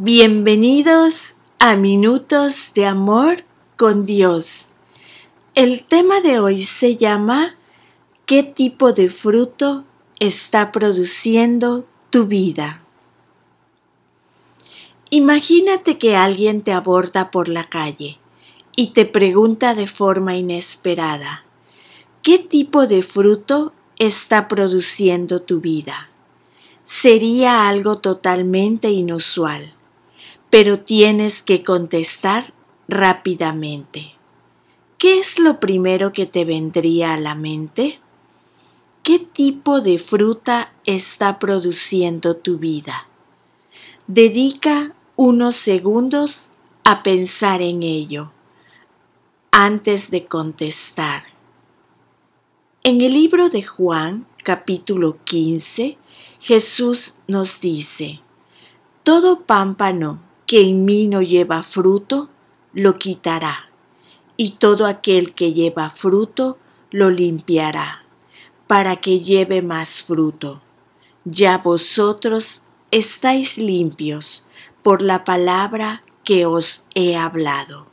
Bienvenidos a Minutos de Amor con Dios. El tema de hoy se llama ¿Qué tipo de fruto está produciendo tu vida? Imagínate que alguien te aborda por la calle y te pregunta de forma inesperada, ¿qué tipo de fruto está produciendo tu vida? Sería algo totalmente inusual pero tienes que contestar rápidamente. ¿Qué es lo primero que te vendría a la mente? ¿Qué tipo de fruta está produciendo tu vida? Dedica unos segundos a pensar en ello antes de contestar. En el libro de Juan, capítulo 15, Jesús nos dice, Todo pámpano que en mí no lleva fruto, lo quitará, y todo aquel que lleva fruto, lo limpiará, para que lleve más fruto. Ya vosotros estáis limpios por la palabra que os he hablado.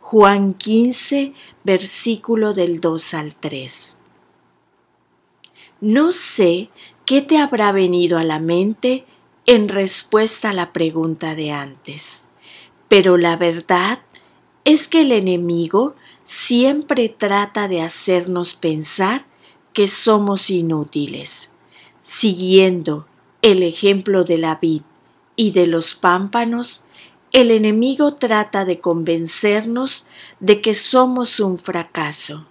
Juan 15, versículo del 2 al 3. No sé qué te habrá venido a la mente en respuesta a la pregunta de antes. Pero la verdad es que el enemigo siempre trata de hacernos pensar que somos inútiles. Siguiendo el ejemplo de la vid y de los pámpanos, el enemigo trata de convencernos de que somos un fracaso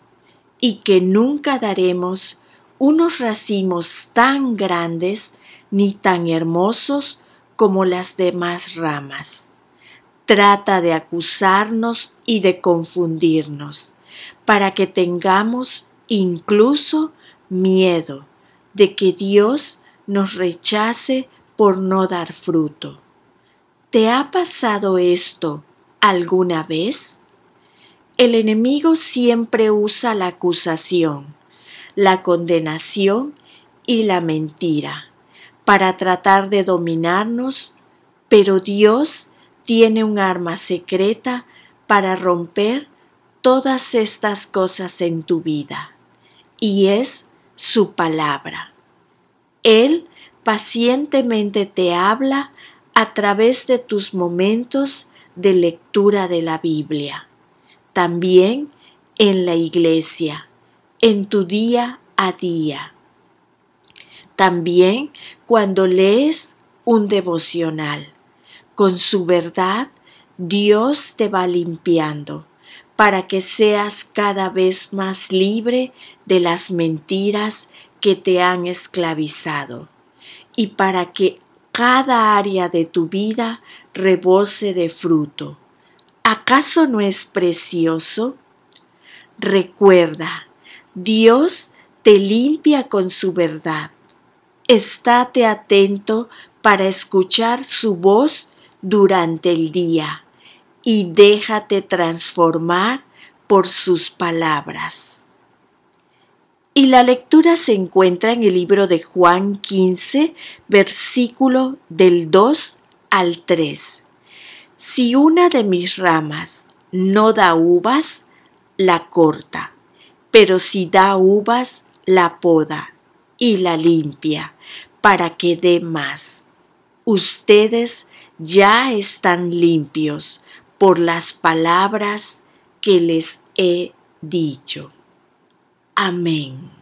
y que nunca daremos unos racimos tan grandes ni tan hermosos como las demás ramas. Trata de acusarnos y de confundirnos, para que tengamos incluso miedo de que Dios nos rechace por no dar fruto. ¿Te ha pasado esto alguna vez? El enemigo siempre usa la acusación, la condenación y la mentira para tratar de dominarnos, pero Dios tiene un arma secreta para romper todas estas cosas en tu vida, y es su palabra. Él pacientemente te habla a través de tus momentos de lectura de la Biblia, también en la iglesia, en tu día a día también cuando lees un devocional. Con su verdad, Dios te va limpiando para que seas cada vez más libre de las mentiras que te han esclavizado y para que cada área de tu vida rebose de fruto. ¿Acaso no es precioso? Recuerda, Dios te limpia con su verdad estate atento para escuchar su voz durante el día y déjate transformar por sus palabras. Y la lectura se encuentra en el libro de Juan 15, versículo del 2 al 3. Si una de mis ramas no da uvas, la corta, pero si da uvas, la poda y la limpia para que dé más. Ustedes ya están limpios por las palabras que les he dicho. Amén.